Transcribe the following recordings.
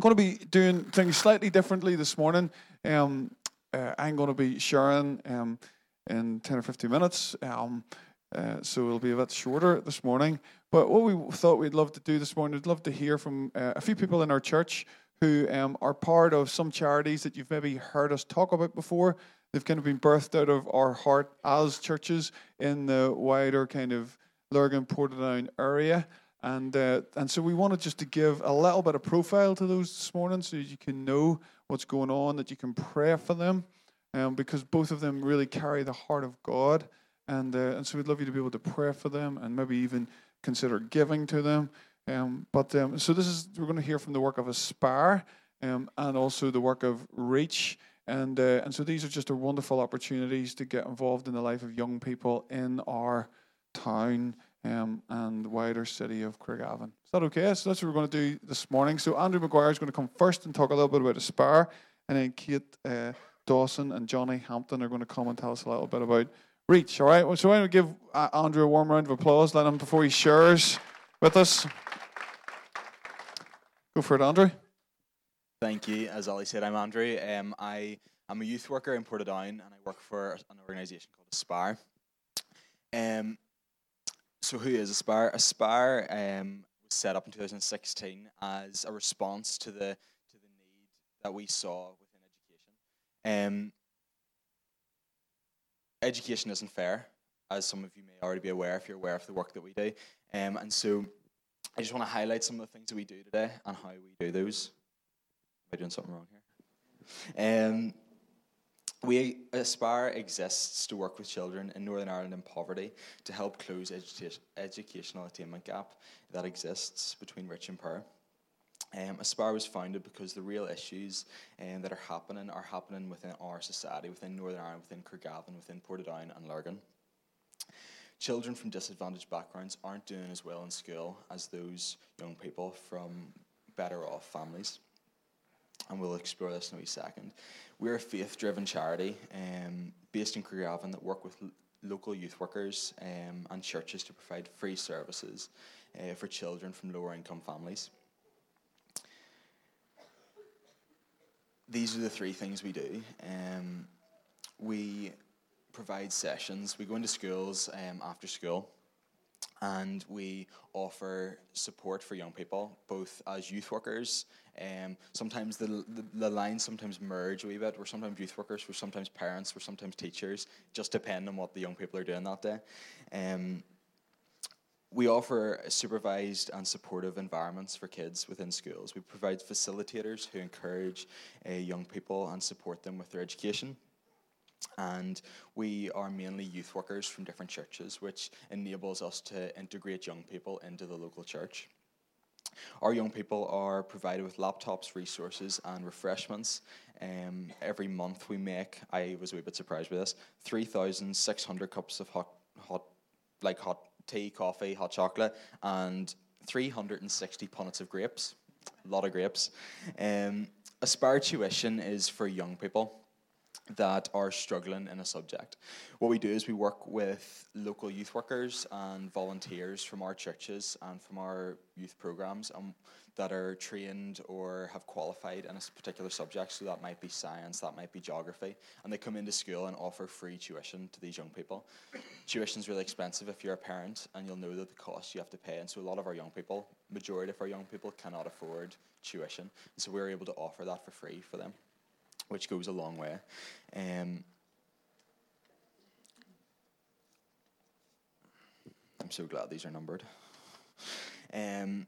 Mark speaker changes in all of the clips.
Speaker 1: I'm going to be doing things slightly differently this morning. Um, uh, I'm going to be sharing um, in 10 or 15 minutes. Um, uh, so it'll be a bit shorter this morning. But what we thought we'd love to do this morning, we'd love to hear from uh, a few people in our church who um, are part of some charities that you've maybe heard us talk about before. They've kind of been birthed out of our heart as churches in the wider kind of Lurgan Portadown area. And uh, and so we wanted just to give a little bit of profile to those this morning, so you can know what's going on, that you can pray for them, um, because both of them really carry the heart of God, and uh, and so we'd love you to be able to pray for them, and maybe even consider giving to them. Um, but um, so this is we're going to hear from the work of Aspire, um, and also the work of Reach. And, uh, and so these are just a wonderful opportunities to get involved in the life of young people in our town um, and wider city of Craigavon. Is that okay? So that's what we're going to do this morning. So Andrew McGuire is going to come first and talk a little bit about Aspire, and then Kate uh, Dawson and Johnny Hampton are going to come and tell us a little bit about Reach. All right. So I'm going to give uh, Andrew a warm round of applause. Let him before he shares with us. Go for it, Andrew.
Speaker 2: Thank you. As Ali said, I'm Andrew. Um, I am a youth worker in Portadown, and I work for an organisation called Aspire. Um, so who is Aspire? Aspire um, was set up in 2016 as a response to the to the need that we saw within education. Um, education isn't fair, as some of you may already be aware if you're aware of the work that we do. Um, and so I just want to highlight some of the things that we do today and how we do those. Am I doing something wrong here? Um, we Aspire exists to work with children in Northern Ireland in poverty to help close education, educational attainment gap that exists between rich and poor. Um, Aspire was founded because the real issues um, that are happening are happening within our society, within Northern Ireland, within Craigavon, within Portadown and Lurgan. Children from disadvantaged backgrounds aren't doing as well in school as those young people from better off families and we'll explore this in a wee second. We're a faith driven charity um, based in Craigavon that work with l- local youth workers um, and churches to provide free services uh, for children from lower income families. These are the three things we do. Um, we provide sessions, we go into schools um, after school and we offer support for young people, both as youth workers. Um, sometimes the, the, the lines sometimes merge a wee bit. We're sometimes youth workers, we're sometimes parents, we're sometimes teachers, just depending on what the young people are doing that day. Um, we offer supervised and supportive environments for kids within schools. We provide facilitators who encourage uh, young people and support them with their education and we are mainly youth workers from different churches, which enables us to integrate young people into the local church. Our young people are provided with laptops, resources, and refreshments. Um, every month we make, I was a wee bit surprised with this, 3,600 cups of hot, hot, like hot tea, coffee, hot chocolate, and 360 punnets of grapes. A lot of grapes. Um, Aspire Tuition is for young people that are struggling in a subject. What we do is we work with local youth workers and volunteers from our churches and from our youth programs um, that are trained or have qualified in a particular subject. So that might be science, that might be geography, and they come into school and offer free tuition to these young people. Tuition is really expensive if you're a parent, and you'll know that the cost you have to pay. And so a lot of our young people, majority of our young people, cannot afford tuition, and so we're able to offer that for free for them which goes a long way. Um, I'm so glad these are numbered. Um,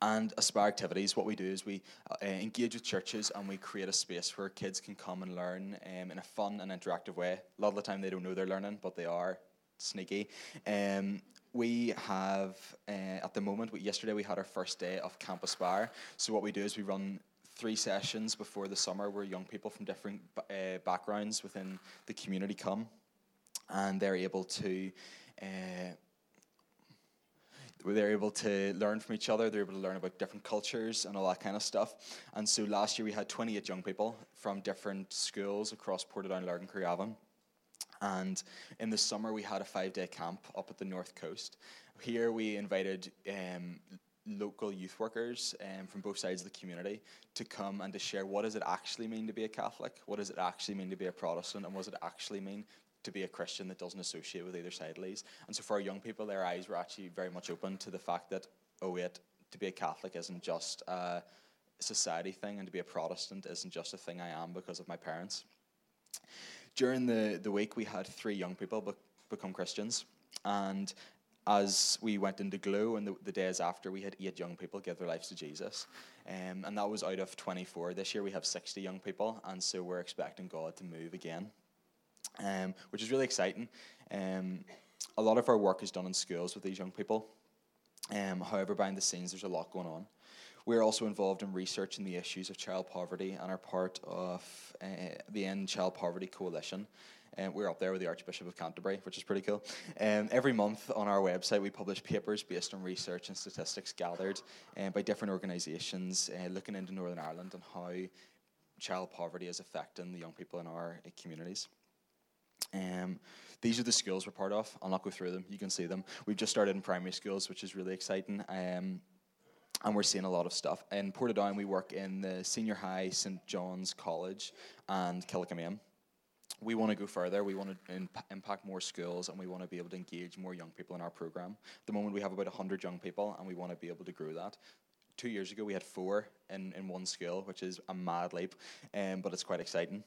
Speaker 2: and Aspire Activities, what we do is we uh, engage with churches and we create a space where kids can come and learn um, in a fun and interactive way. A lot of the time they don't know they're learning, but they are sneaky. Um, we have, uh, at the moment, yesterday we had our first day of Camp Aspire. So what we do is we run three sessions before the summer where young people from different uh, backgrounds within the community come and they're able to uh, they're able to learn from each other they're able to learn about different cultures and all that kind of stuff. And so last year we had 28 young people from different schools across Portadown, Lurgan, Craigavon and in the summer we had a five day camp up at the north coast. Here we invited um, local youth workers um, from both sides of the community to come and to share what does it actually mean to be a Catholic, what does it actually mean to be a Protestant, and what does it actually mean to be a Christian that doesn't associate with either side, Lees. And so for our young people, their eyes were actually very much open to the fact that, oh wait, to be a Catholic isn't just a society thing, and to be a Protestant isn't just a thing I am because of my parents. During the, the week, we had three young people be- become Christians, and as we went into Glow and the, the, days after, we had eight young people give their lives to Jesus. Um, and that was out of 24. This year we have 60 young people, and so we're expecting God to move again, um, which is really exciting. Um, a lot of our work is done in schools with these young people. Um, however, behind the scenes, there's a lot going on. We're also involved in researching the issues of child poverty and are part of uh, the End Child Poverty Coalition. Um, we're up there with the Archbishop of Canterbury, which is pretty cool. Um, every month on our website, we publish papers based on research and statistics gathered um, by different organisations uh, looking into Northern Ireland and how child poverty is affecting the young people in our uh, communities. Um, these are the schools we're part of. I'll not go through them. You can see them. We've just started in primary schools, which is really exciting. Um, and we're seeing a lot of stuff. In Portadown, we work in the Senior High St John's College and Killicomaine we want to go further. We want to imp- impact more schools, and we want to be able to engage more young people in our program. At the moment, we have about hundred young people, and we want to be able to grow that. Two years ago, we had four in, in one school, which is a mad leap, um, but it's quite exciting.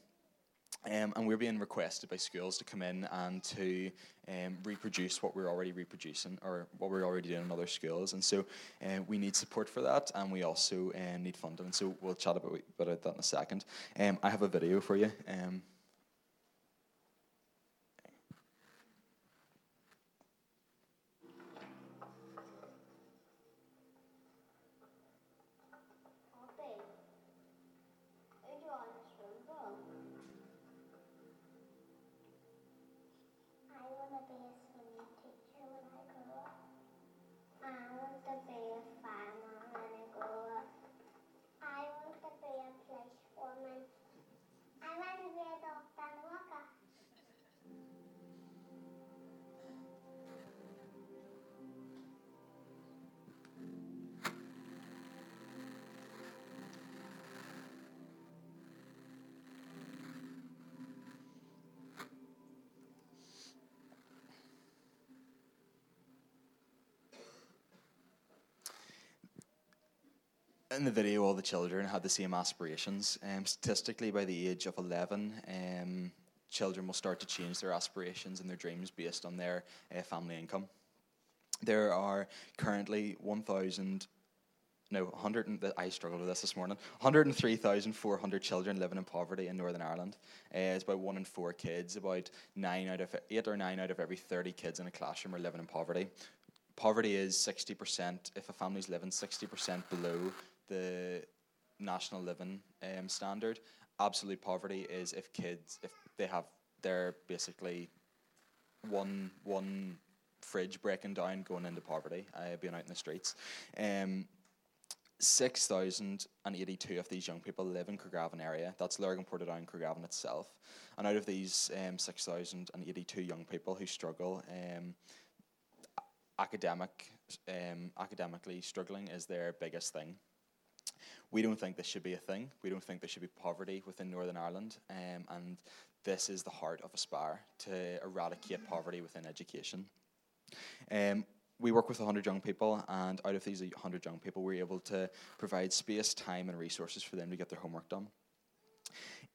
Speaker 2: Um, and we're being requested by schools to come in and to um, reproduce what we're already reproducing or what we're already doing in other schools. And so uh, we need support for that, and we also uh, need funding. So we'll chat about, about that in a second. Um, I have a video for you. Um, in the video, all the children had the same aspirations. Um, statistically, by the age of 11, um, children will start to change their aspirations and their dreams based on their uh, family income. There are currently 1,000, no, 100, and, I struggled with this this morning, 103,400 children living in poverty in Northern Ireland. Uh, it's about one in four kids, about nine out of, eight or nine out of every 30 kids in a classroom are living in poverty poverty is 60%, if a family's living 60% below the national living um, standard. Absolute poverty is if kids if they have their basically one one fridge breaking down, going into poverty, uh, being out in the streets. Um, 6,082 of these young people live in Craigavon area. That's Lurgan, Portadown, Craigavon itself. And out of these um, 6,082 young people who struggle, um, academic, um, academically struggling is their biggest thing we don't think this should be a thing. We don't think there should be poverty within Northern Ireland. Um, and this is the heart of Aspire to eradicate poverty within education. Um, we work with 100 young people, and out of these 100 young people, we're able to provide space, time, and resources for them to get their homework done.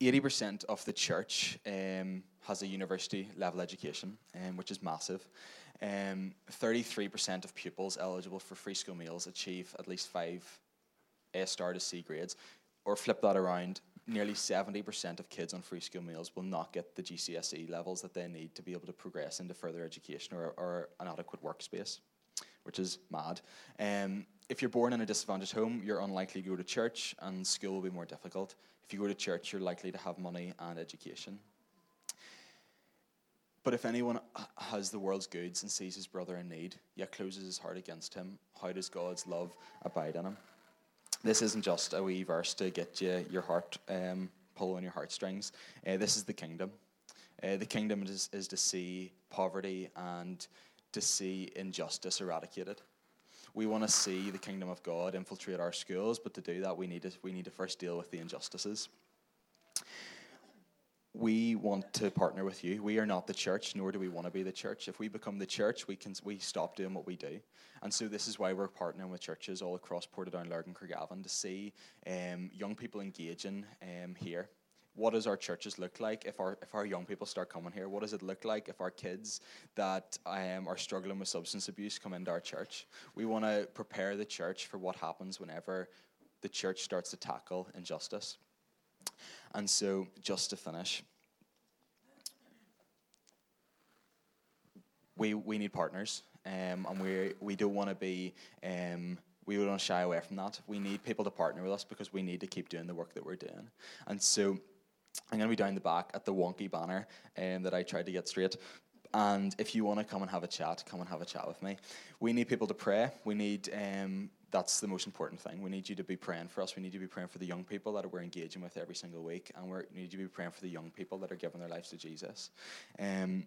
Speaker 2: 80% of the church um, has a university level education, um, which is massive. Um, 33% of pupils eligible for free school meals achieve at least five a star to C grades, or flip that around, nearly 70% of kids on free school meals will not get the GCSE levels that they need to be able to progress into further education or, or an adequate workspace, which is mad. Um, if you're born in a disadvantaged home, you're unlikely to go to church, and school will be more difficult. If you go to church, you're likely to have money and education. But if anyone has the world's goods and sees his brother in need, yet closes his heart against him, how does God's love abide in him? This isn't just a wee verse to get you your heart um, pulling your heartstrings. Uh, this is the kingdom. Uh, the kingdom is, is to see poverty and to see injustice eradicated. We want to see the kingdom of God infiltrate our schools, but to do that, we need to, we need to first deal with the injustices we want to partner with you. We are not the church, nor do we want to be the church. If we become the church, we can we stop doing what we do. And so this is why we're partnering with churches all across Portadown, Lurgan, Craigavon to see um, young people engaging um, here. What does our churches look like if our if our young people start coming here? What does it look like if our kids that um, are struggling with substance abuse come into our church? We want to prepare the church for what happens whenever the church starts to tackle injustice. And so, just to finish, we, we need partners, um, and we, we don't want to be. Um, we don't want to shy away from that. We need people to partner with us because we need to keep doing the work that we're doing. And so I'm going to be down the back at the wonky banner um, that I tried to get straight. And if you want to come and have a chat, come and have a chat with me. We need people to pray. We need um, that's the most important thing. We need you to be praying for us. We need you to be praying for the young people that we're engaging with every single week, and we need you to be praying for the young people that are giving their lives to Jesus. Um,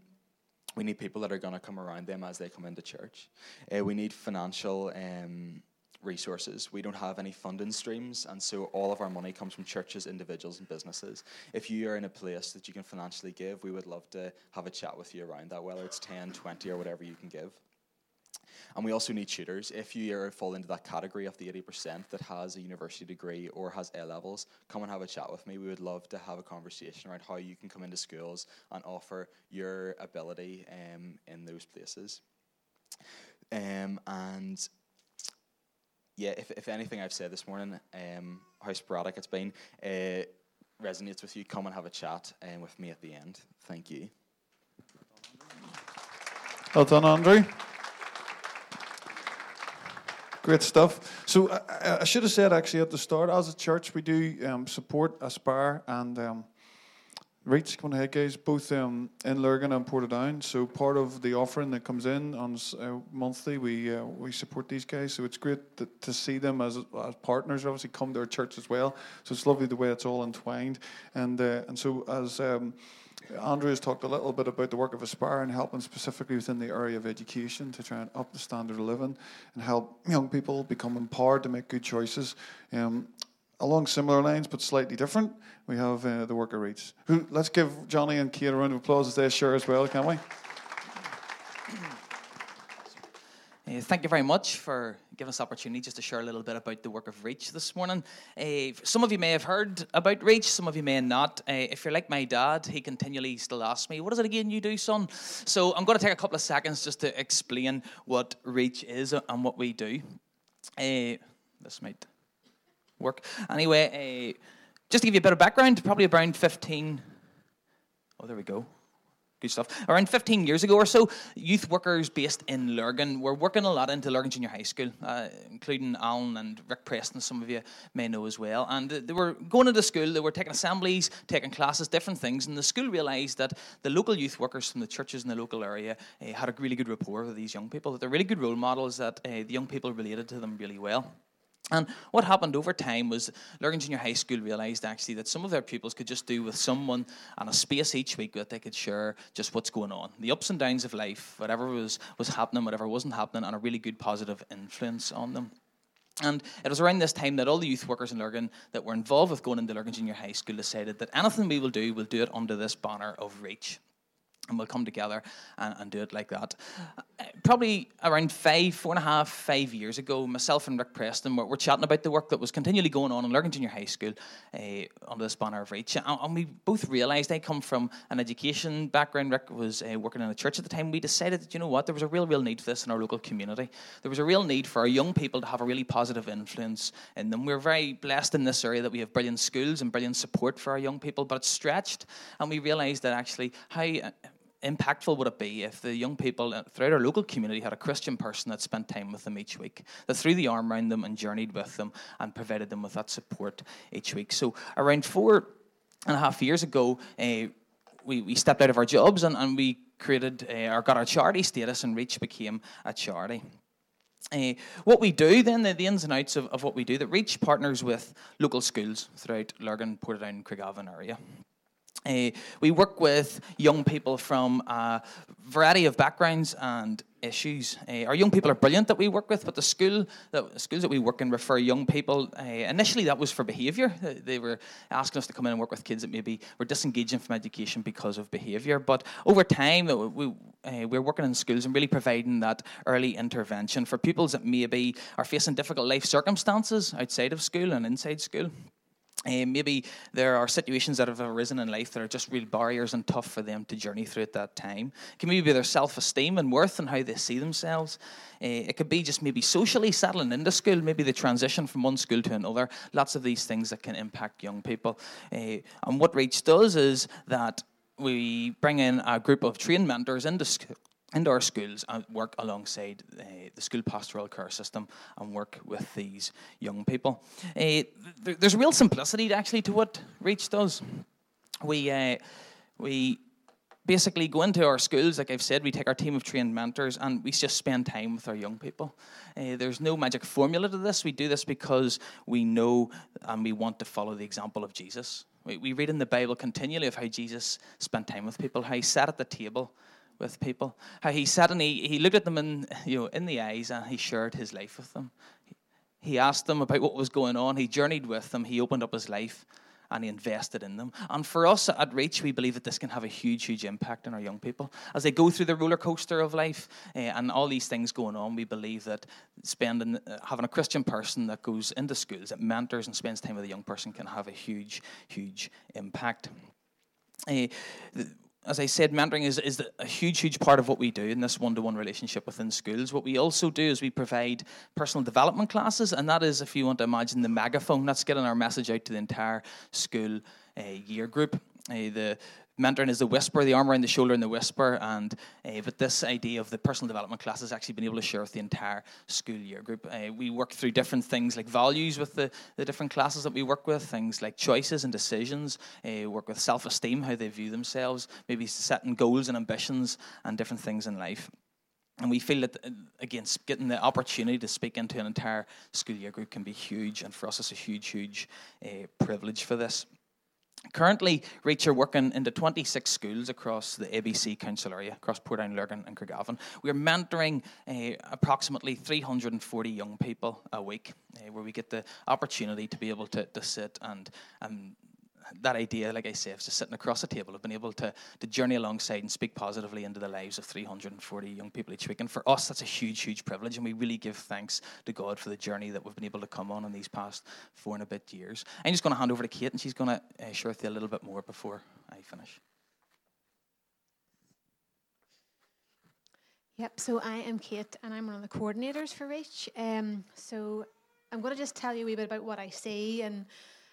Speaker 2: we need people that are going to come around them as they come into church. Uh, we need financial um, resources. We don't have any funding streams, and so all of our money comes from churches, individuals, and businesses. If you are in a place that you can financially give, we would love to have a chat with you around that, whether it's 10, 20, or whatever you can give. And we also need tutors. If you fall into that category of the 80% that has a university degree or has A levels, come and have a chat with me. We would love to have a conversation around how you can come into schools and offer your ability um, in those places. Um, and yeah, if, if anything I've said this morning, um, how sporadic it's been, uh, resonates with you, come and have a chat um, with me at the end. Thank you.
Speaker 1: Well done, Andrew. Great stuff. So I, I, should have said actually at the start, as a church, we do um, support Aspire and um, Reach. Guys. Both um, in Lurgan and Portadown. So part of the offering that comes in on uh, monthly, we uh, we support these guys. So it's great to, to see them as, as partners. Obviously, come to our church as well. So it's lovely the way it's all entwined. And uh, and so as um, Andrew has talked a little bit about the work of Aspire and helping specifically within the area of education to try and up the standard of living and help young people become empowered to make good choices. Um, along similar lines, but slightly different, we have uh, the work of Reach. Let's give Johnny and Kate a round of applause as they share as well, can we?
Speaker 3: Uh, thank you very much for giving us the opportunity just to share a little bit about the work of Reach this morning. Uh, some of you may have heard about Reach, some of you may not. Uh, if you're like my dad, he continually still asks me, What is it again you do, son? So I'm going to take a couple of seconds just to explain what Reach is and what we do. This might work. Anyway, just to give you a bit of background, probably around 15. Oh, there we go good stuff. Around 15 years ago or so, youth workers based in Lurgan were working a lot into Lurgan Junior High School, uh, including Alan and Rick Preston, some of you may know as well. And they were going into school, they were taking assemblies, taking classes, different things, and the school realised that the local youth workers from the churches in the local area uh, had a really good rapport with these young people, that they're really good role models, that uh, the young people related to them really well. And what happened over time was Lurgan Junior High School realised actually that some of their pupils could just do with someone and a space each week that they could share just what's going on, the ups and downs of life, whatever was, was happening, whatever wasn't happening, and a really good positive influence on them. And it was around this time that all the youth workers in Lurgan that were involved with going into Lurgan Junior High School decided that anything we will do, we'll do it under this banner of Reach and we'll come together and, and, do it like that. Probably around five, four and a half, five years ago, myself and Rick Preston were, were chatting about the work that was continually going on in Lurgan Junior High School uh, under this banner of Reach. And, and, we both realised I come from an education background. Rick was uh, working in a church at the time. We decided that, you know what, there was a real, real need for this in our local community. There was a real need for our young people to have a really positive influence in them. We're very blessed in this area that we have brilliant schools and brilliant support for our young people, but it's stretched. And we realised that actually how impactful would it be if the young people throughout our local community had a Christian person that spent time with them each week, that threw the arm around them and journeyed with them and provided them with that support each week? So, around four and a half years ago, uh, we, we stepped out of our jobs and, and we created uh, or got our charity status, and Reach became a charity. Uh, what we do then, the, the ins and outs of, of what we do, that Reach partners with local schools throughout Lurgan, Portadown, Craigavon area. Uh, we work with young people from a variety of backgrounds and issues. Uh, our young people are brilliant that we work with, but the school that schools that we work in refer young people. Uh, initially, that was for behaviour. They were asking us to come in and work with kids that maybe were disengaging from education because of behaviour. But over time, we, uh, we're working in schools and really providing that early intervention for pupils that maybe are facing difficult life circumstances outside of school and inside school. Uh, maybe there are situations that have arisen in life that are just real barriers and tough for them to journey through at that time. It can maybe be their self esteem and worth and how they see themselves. Uh, it could be just maybe socially settling into school, maybe the transition from one school to another. Lots of these things that can impact young people. Uh, and what Reach does is that we bring in a group of trained mentors into school into our schools and work alongside uh, the school pastoral care system and work with these young people. Uh, there's real simplicity actually to what Reach does. We uh, we basically go into our schools, like I've said, we take our team of trained mentors and we just spend time with our young people. Uh, there's no magic formula to this. We do this because we know and we want to follow the example of Jesus. We, we read in the Bible continually of how Jesus spent time with people, how he sat at the table with people. How he sat and he, he looked at them in, you know, in the eyes and he shared his life with them. He asked them about what was going on. He journeyed with them. He opened up his life and he invested in them. And for us at Reach, we believe that this can have a huge, huge impact on our young people. As they go through the roller coaster of life uh, and all these things going on, we believe that spending, uh, having a Christian person that goes into schools, that mentors and spends time with a young person can have a huge, huge impact. Uh, as I said, mentoring is, is a huge, huge part of what we do in this one to one relationship within schools. What we also do is we provide personal development classes, and that is, if you want to imagine the megaphone, that's getting our message out to the entire school uh, year group. Uh, the mentoring is the whisper, the arm around the shoulder and the whisper. And uh, but this idea of the personal development class has actually been able to share with the entire school year group. Uh, we work through different things like values with the, the different classes that we work with, things like choices and decisions, uh, work with self esteem, how they view themselves, maybe setting goals and ambitions and different things in life. And we feel that, again, getting the opportunity to speak into an entire school year group can be huge. And for us, it's a huge, huge privilege for this. Currently, Reach are working into 26 schools across the ABC Council area, across Portadown, Lurgan, and Craigavon. We're mentoring uh, approximately 340 young people a week, uh, where we get the opportunity to be able to, to sit and, and that idea, like I say, of just sitting across a table, have been able to, to journey alongside and speak positively into the lives of 340 young people each week. And for us, that's a huge, huge privilege. And we really give thanks to God for the journey that we've been able to come on in these past four and a bit years. I'm just going to hand over to Kate, and she's going to uh, share with you a little bit more before I finish.
Speaker 4: Yep, so I am Kate, and I'm one of the coordinators for Reach. Um, so I'm going to just tell you a wee bit about what I see and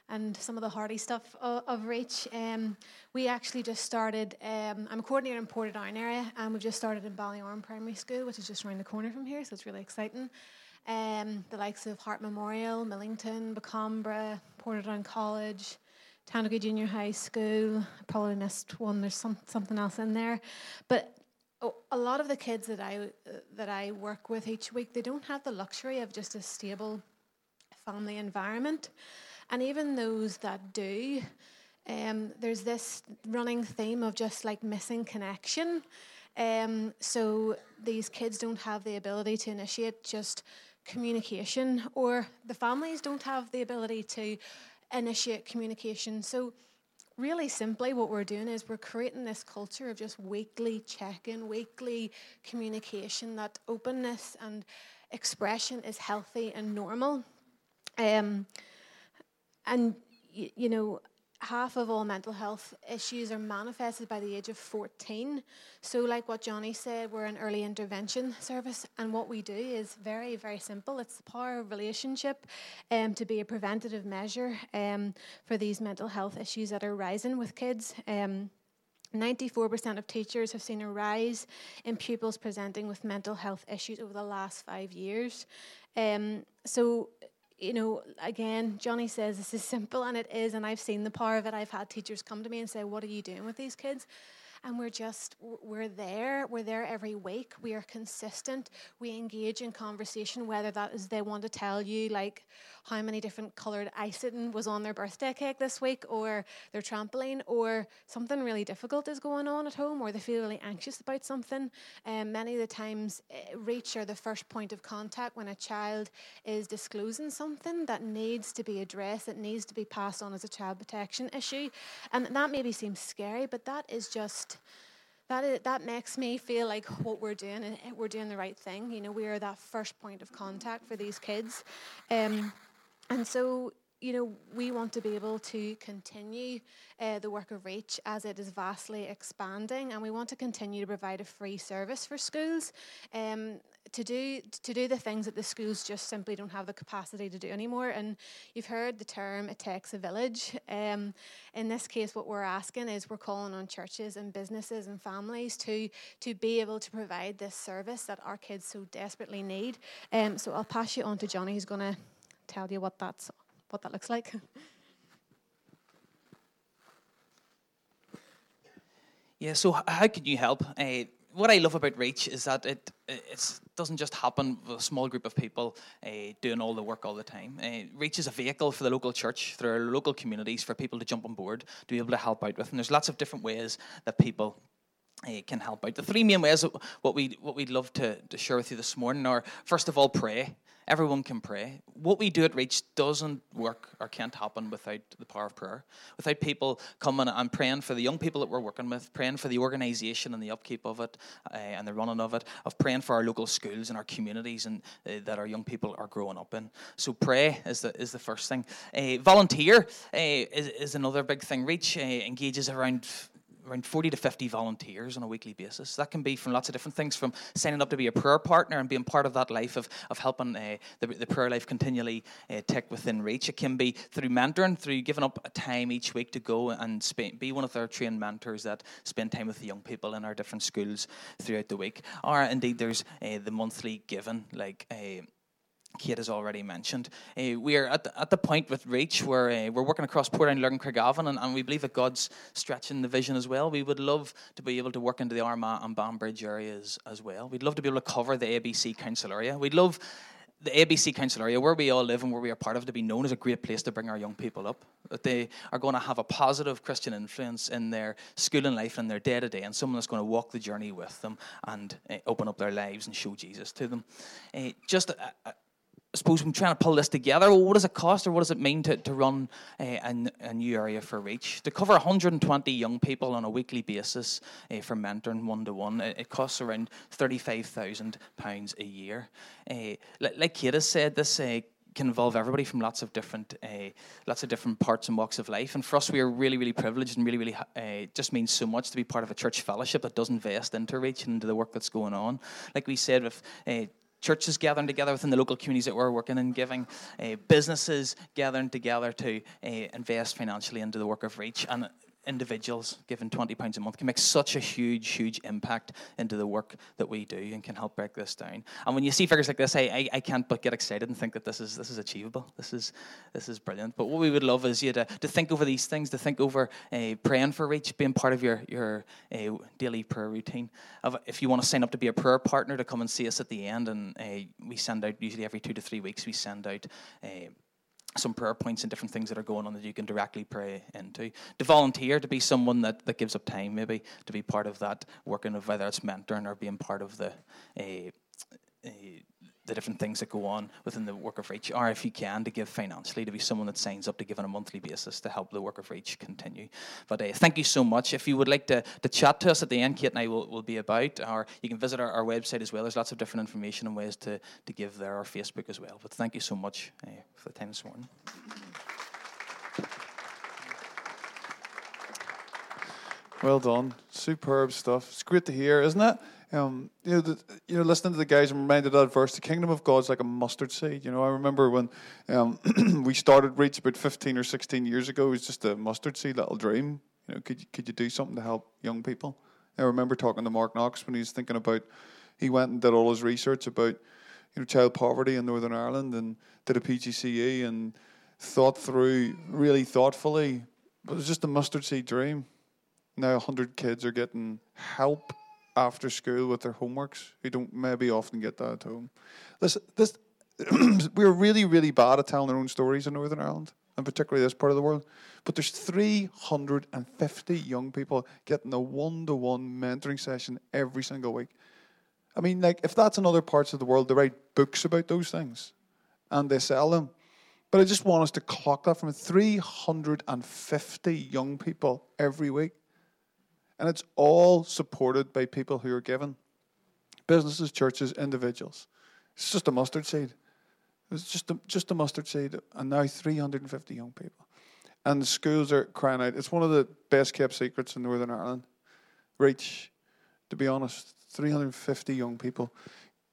Speaker 4: and some of the hardy stuff of, of Reach. Um, we actually just started, um, I'm a coordinator in Portadown area, and we've just started in Ballyoran Primary School, which is just around the corner from here, so it's really exciting. Um, the likes of Hart Memorial, Millington, Bocombra, Portadown College, Tandragee Junior High School. I probably missed one. There's some something else in there, but oh, a lot of the kids that I uh, that I work with each week, they don't have the luxury of just a stable family environment. And even those that do, um, there's this running theme of just like missing connection. Um, so these kids don't have the ability to initiate just communication, or the families don't have the ability to initiate communication. So, really simply, what we're doing is we're creating this culture of just weekly check in, weekly communication, that openness and expression is healthy and normal. Um, and, you, you know, half of all mental health issues are manifested by the age of 14. So, like what Johnny said, we're an early intervention service, and what we do is very, very simple. It's the power of relationship um, to be a preventative measure um, for these mental health issues that are rising with kids. Um, 94% of teachers have seen a rise in pupils presenting with mental health issues over the last five years. Um, so, you know, again, Johnny says this is simple, and it is, and I've seen the power of it. I've had teachers come to me and say, What are you doing with these kids? And we're just we're there we're there every week. We are consistent. We engage in conversation whether that is they want to tell you like how many different colored icing was on their birthday cake this week or their trampoline or something really difficult is going on at home or they feel really anxious about something. And um, many of the times uh, reach are the first point of contact when a child is disclosing something that needs to be addressed that needs to be passed on as a child protection issue. And that maybe seems scary but that is just that is, that makes me feel like what we're doing and we're doing the right thing. You know, we are that first point of contact for these kids, um, and so you know we want to be able to continue uh, the work of Reach as it is vastly expanding, and we want to continue to provide a free service for schools. Um, to do to do the things that the schools just simply don't have the capacity to do anymore. And you've heard the term "it takes a village." Um, in this case, what we're asking is we're calling on churches and businesses and families to to be able to provide this service that our kids so desperately need. Um, so I'll pass you on to Johnny, who's going to tell you what that's what that looks like.
Speaker 3: Yeah, so how can you help? Uh, what I love about Reach is that it it doesn't just happen with a small group of people uh, doing all the work all the time. Uh, Reach is a vehicle for the local church, for our local communities, for people to jump on board, to be able to help out with. And there's lots of different ways that people uh, can help out. The three main ways what we what we'd love to, to share with you this morning are first of all pray. Everyone can pray. What we do at Reach doesn't work or can't happen without the power of prayer. Without people coming and praying for the young people that we're working with, praying for the organisation and the upkeep of it uh, and the running of it, of praying for our local schools and our communities and uh, that our young people are growing up in. So pray is the is the first thing. Uh, volunteer is, is another big thing. Reach engages around around 40 to 50 volunteers on a weekly basis. That can be from lots of different things, from signing up to be a prayer partner and being part of that life of, of helping uh, the, the prayer life continually uh, tick within reach. It can be through mentoring, through giving up a time each week to go and sp- be one of our trained mentors that spend time with the young people in our different schools throughout the week. Or indeed, there's uh, the monthly giving, like uh, Kate has already mentioned. Uh, we are at the, at the point with Reach where uh, we're working across Portadown, Lurgan, Craigavon, and, and we believe that God's stretching the vision as well. We would love to be able to work into the Armagh and Banbridge areas as well. We'd love to be able to cover the ABC Council area. We'd love the ABC Council area, where we all live and where we are part of, to be known as a great place to bring our young people up. That they are going to have a positive Christian influence in their schooling life and their day to day, and someone that's going to walk the journey with them and uh, open up their lives and show Jesus to them. Uh, just a, a, I suppose I'm trying to pull this together. Well, what does it cost, or what does it mean to, to run a, a, a new area for Reach? To cover 120 young people on a weekly basis uh, for mentoring one to one, it costs around £35,000 a year. Uh, like, like Kate has said, this uh, can involve everybody from lots of different uh, lots of different parts and walks of life. And for us, we are really, really privileged and really, really uh, just means so much to be part of a church fellowship that does invest into reach and into the work that's going on. Like we said, with uh, churches gathering together within the local communities that we're working in, giving uh, businesses gathering together to uh, invest financially into the work of Reach, and individuals giving £20 a month can make such a huge, huge impact into the work that we do and can help break this down. And when you see figures like this, I, I, I can't but get excited and think that this is this is achievable. This is this is brilliant. But what we would love is you to, to think over these things, to think over uh, praying for reach, being part of your, your uh, daily prayer routine. If you want to sign up to be a prayer partner, to come and see us at the end, and uh, we send out, usually every two to three weeks, we send out some prayer points and different things that are going on that you can directly pray into. To volunteer, to be someone that, that gives up time, maybe to be part of that working of whether it's mentoring or being part of the uh, uh, the different things that go on within the work of Reach, or if you can, to give financially, to be someone that signs up to give on a monthly basis to help the work of Reach continue. But uh, thank you so much. If you would like to, to chat to us at the end, Kate and I will, will be about, or you can visit our, our website as well. There's lots of different information and ways to, to give there, or Facebook as well. But thank you so much uh, for the time this morning.
Speaker 1: Well done. Superb stuff. It's great to hear, isn't it? Um, you know, the, you know, listening to the guys, I'm reminded of that verse. The kingdom of God's like a mustard seed. You know, I remember when um, we started Reach about 15 or 16 years ago. It was just a mustard seed little dream. You know, could you, could you do something to help young people? I remember talking to Mark Knox when he was thinking about. He went and did all his research about, you know, child poverty in Northern Ireland and did a PGCE and thought through really thoughtfully. It was just a mustard seed dream now 100 kids are getting help after school with their homeworks who don't maybe often get that at home. This, this, we're really, really bad at telling our own stories in Northern Ireland, and particularly this part of the world. But there's 350 young people getting a one-to-one mentoring session every single week. I mean, like, if that's in other parts of the world, they write books about those things, and they sell them. But I just want us to clock that from 350 young people every week. And it's all supported by people who are given businesses, churches, individuals. It's just a mustard seed. It's just a, just a mustard seed, and now 350 young people. And the schools are crying out. It's one of the best kept secrets in Northern Ireland. Reach, to be honest, 350 young people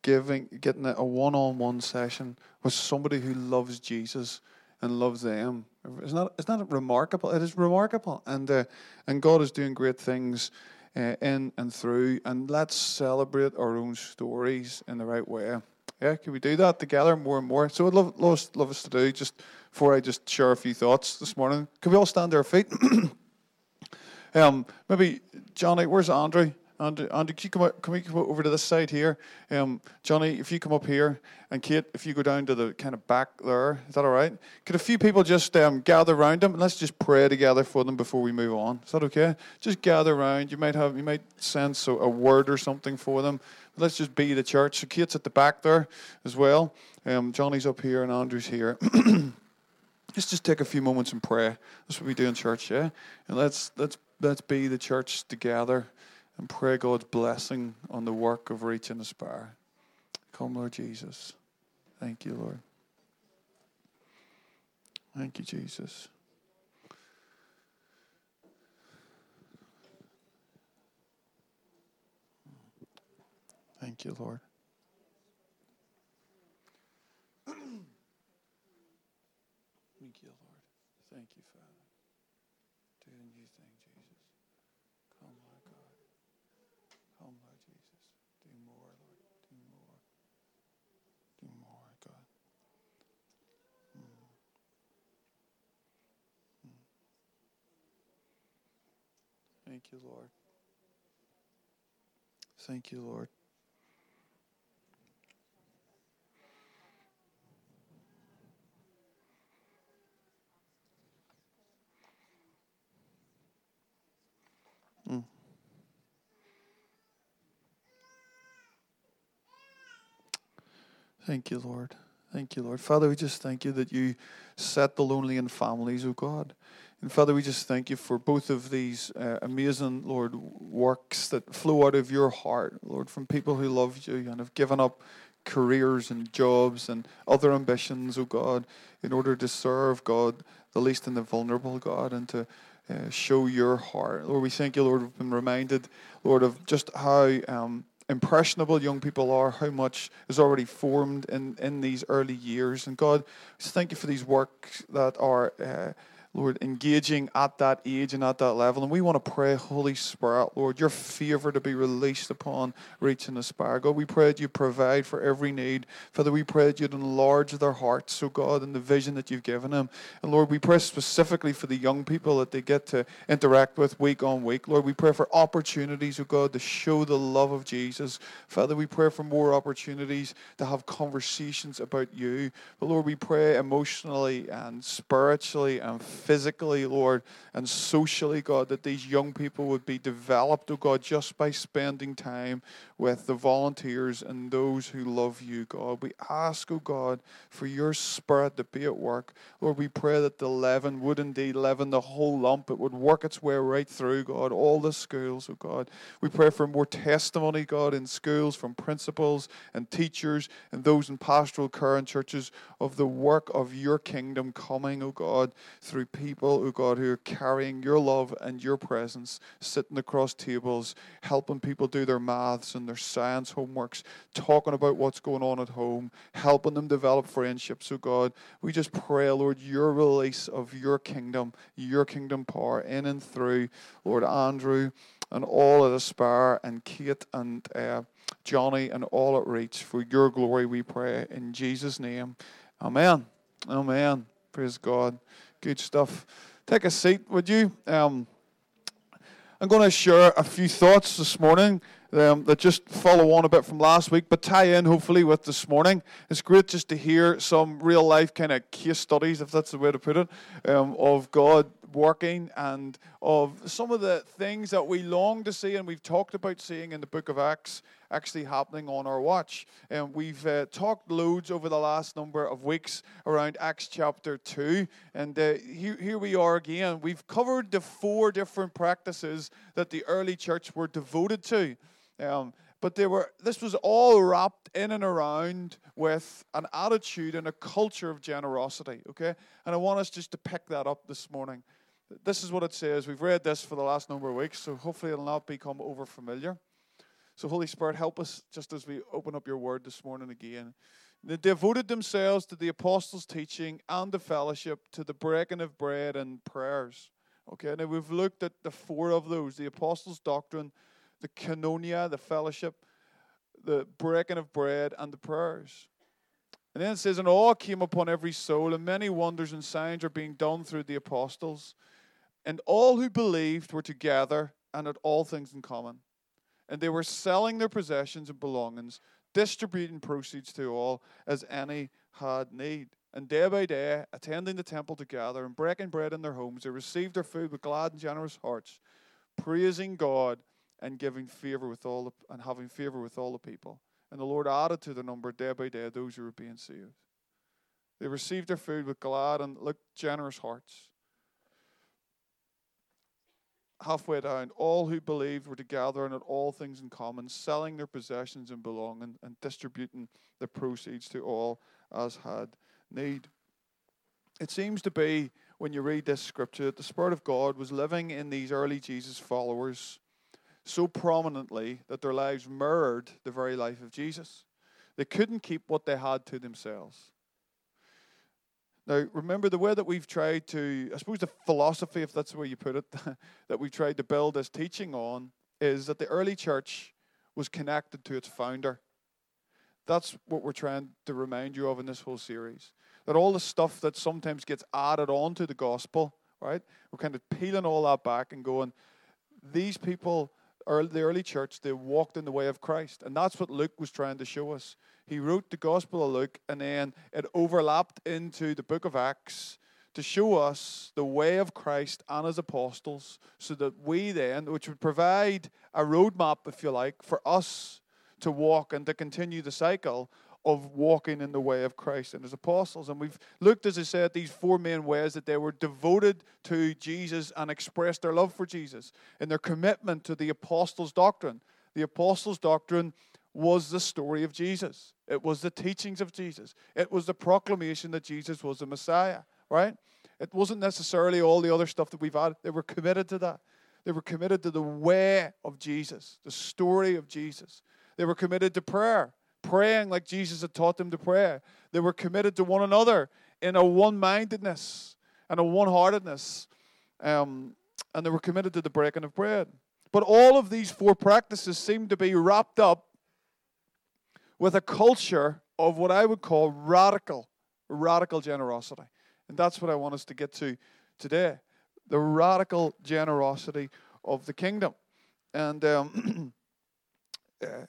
Speaker 1: giving, getting a one on one session with somebody who loves Jesus and loves them. Isn't that, isn't remarkable? It is remarkable. And, uh, and God is doing great things uh, in and through. And let's celebrate our own stories in the right way. Yeah, can we do that together more and more? So I'd love, love, love us to do, just before I just share a few thoughts this morning, can we all stand to our feet? um, maybe, Johnny, where's Andrew? Andrew, Andrew, can, you come out, can we come over to this side here? Um, Johnny, if you come up here, and Kate, if you go down to the kind of back there, is that all right? Could a few people just um, gather around them let's just pray together for them before we move on? Is that okay? Just gather around. You might have, you might sense a, a word or something for them. Let's just be the church. So Kate's at the back there as well. Um, Johnny's up here and Andrew's here. let's just take a few moments and pray. That's what we do in church, yeah. And let's let's let's be the church together and pray God's blessing on the work of Reach and Aspire. Come, Lord Jesus. Thank you, Lord. Thank you, Jesus. Thank you, Lord. Thank you, Lord. Thank you, Father. Do a new thing, Jesus. Come, Lord Jesus. Do more, Lord. Do more. Do more, God. Mm. Mm. Thank you, Lord. Thank you, Lord. Mm. Thank you, Lord. Thank you, Lord. Father, we just thank you that you set the lonely in families, oh God. And Father, we just thank you for both of these uh, amazing, Lord, works that flow out of your heart, Lord, from people who love you and have given up careers and jobs and other ambitions, oh God, in order to serve God, the least and the vulnerable, God, and to uh, show your heart. Lord, we thank you, Lord, we've been reminded, Lord, of just how um, impressionable young people are, how much is already formed in, in these early years. And God, thank you for these works that are. Uh, Lord, engaging at that age and at that level. And we want to pray, Holy Spirit, Lord, your favor to be released upon Reach and Aspire. God, we pray that you provide for every need. Father, we pray that you'd enlarge their hearts, so God, in the vision that you've given them. And Lord, we pray specifically for the young people that they get to interact with week on week. Lord, we pray for opportunities, oh God, to show the love of Jesus. Father, we pray for more opportunities to have conversations about you. But Lord, we pray emotionally and spiritually and physically, Lord, and socially, God, that these young people would be developed, oh God, just by spending time with the volunteers and those who love you, God. We ask, oh God, for your spirit to be at work. Lord, we pray that the leaven would indeed leaven the whole lump. It would work its way right through, God, all the schools, oh God. We pray for more testimony, God, in schools from principals and teachers and those in pastoral care and churches of the work of your kingdom coming, oh God, through people, oh God, who are carrying your love and your presence, sitting across tables, helping people do their maths and their science homeworks, talking about what's going on at home, helping them develop friendships, oh God. We just pray, Lord, your release of your kingdom, your kingdom power in and through, Lord Andrew and all at Aspire and Kate and uh, Johnny and all at Reach. For your glory we pray in Jesus' name. Amen. Amen. Praise God. Good stuff. Take a seat, would you? Um, I'm going to share a few thoughts this morning um, that just follow on a bit from last week, but tie in hopefully with this morning. It's great just to hear some real life kind of case studies, if that's the way to put it, um, of God working and of some of the things that we long to see and we've talked about seeing in the book of Acts actually happening on our watch. And we've uh, talked loads over the last number of weeks around Acts chapter 2. And uh, here, here we are again. We've covered the four different practices that the early church were devoted to. Um, but they were this was all wrapped in and around with an attitude and a culture of generosity okay and i want us just to pick that up this morning this is what it says we've read this for the last number of weeks so hopefully it'll not become over familiar so holy spirit help us just as we open up your word this morning again they devoted themselves to the apostles teaching and the fellowship to the breaking of bread and prayers okay now we've looked at the four of those the apostles doctrine the koinonia, the fellowship, the breaking of bread, and the prayers. And then it says, And awe came upon every soul, and many wonders and signs are being done through the apostles. And all who believed were together and had all things in common. And they were selling their possessions and belongings, distributing proceeds to all as any had need. And day by day, attending the temple together and breaking bread in their homes, they received their food with glad and generous hearts, praising God and giving favor with all the, and having favor with all the people. And the Lord added to their number day by day those who were being saved. They received their food with glad and generous hearts. Halfway down, all who believed were together and had all things in common, selling their possessions and belonging and distributing the proceeds to all as had need. It seems to be, when you read this scripture, that the Spirit of God was living in these early Jesus followers so prominently that their lives mirrored the very life of Jesus. They couldn't keep what they had to themselves. Now, remember the way that we've tried to, I suppose the philosophy, if that's the way you put it, that we've tried to build this teaching on is that the early church was connected to its founder. That's what we're trying to remind you of in this whole series. That all the stuff that sometimes gets added on to the gospel, right? We're kind of peeling all that back and going, these people early, the early church, they walked in the way of Christ. And that's what Luke was trying to show us. He wrote the Gospel of Luke, and then it overlapped into the book of Acts to show us the way of Christ and his apostles, so that we then, which would provide a roadmap, if you like, for us to walk and to continue the cycle of walking in the way of Christ and his apostles. And we've looked, as I said, these four main ways that they were devoted to Jesus and expressed their love for Jesus and their commitment to the apostles' doctrine. The apostles' doctrine was the story of Jesus, it was the teachings of Jesus, it was the proclamation that Jesus was the Messiah, right? It wasn't necessarily all the other stuff that we've had. They were committed to that. They were committed to the way of Jesus, the story of Jesus. They were committed to prayer praying like Jesus had taught them to pray. They were committed to one another in a one mindedness and a one heartedness. Um, and they were committed to the breaking of bread. But all of these four practices seem to be wrapped up with a culture of what I would call radical, radical generosity. And that's what I want us to get to today the radical generosity of the kingdom. And um, uh,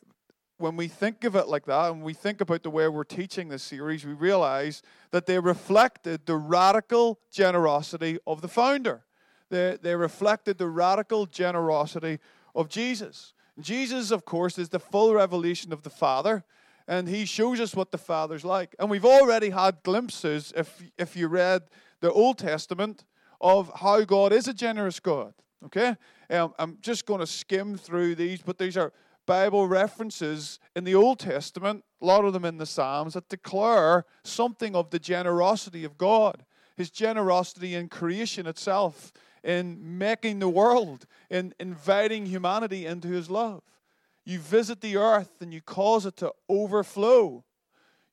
Speaker 1: when we think of it like that and we think about the way we're teaching this series, we realize that they reflected the radical generosity of the founder. They, they reflected the radical generosity of Jesus. Jesus, of course, is the full revelation of the Father, and he shows us what the Father's like. And we've already had glimpses, if, if you read the Old Testament, of how God is a generous God. Okay? Um, I'm just going to skim through these, but these are Bible references in the Old Testament, a lot of them in the Psalms, that declare something of the generosity of God, His generosity in creation itself, in making the world, in inviting humanity into His love. You visit the earth and you cause it to overflow.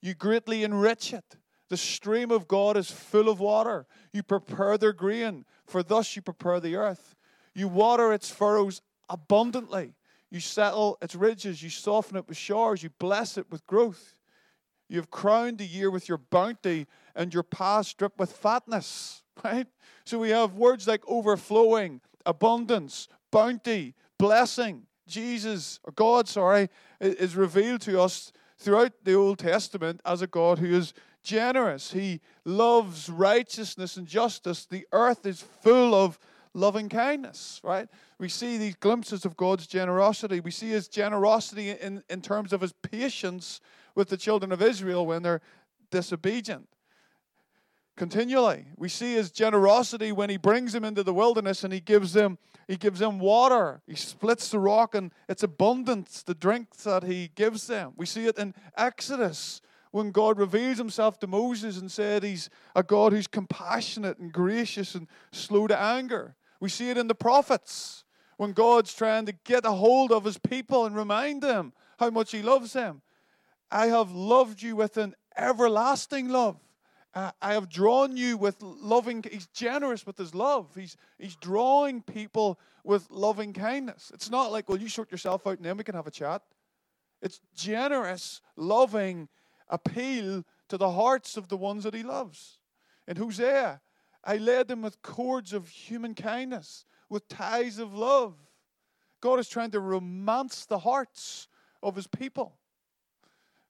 Speaker 1: You greatly enrich it. The stream of God is full of water. You prepare their grain, for thus you prepare the earth. You water its furrows abundantly. You settle its ridges, you soften it with showers, you bless it with growth. You have crowned the year with your bounty and your past dripped with fatness, right? So we have words like overflowing, abundance, bounty, blessing, Jesus, or God, sorry, is revealed to us throughout the Old Testament as a God who is generous. He loves righteousness and justice. The earth is full of loving kindness, right? We see these glimpses of God's generosity. We see his generosity in, in terms of his patience with the children of Israel when they're disobedient. Continually, we see his generosity when he brings them into the wilderness and he gives them he gives them water. He splits the rock and it's abundance, the drink that he gives them. We see it in Exodus when God reveals himself to Moses and said he's a God who's compassionate and gracious and slow to anger. We see it in the prophets when God's trying to get a hold of his people and remind them how much he loves them. I have loved you with an everlasting love. I have drawn you with loving. He's generous with his love. He's, he's drawing people with loving kindness. It's not like, well, you sort yourself out and then we can have a chat. It's generous, loving appeal to the hearts of the ones that he loves. In Hosea, I led them with cords of human kindness, with ties of love. God is trying to romance the hearts of his people.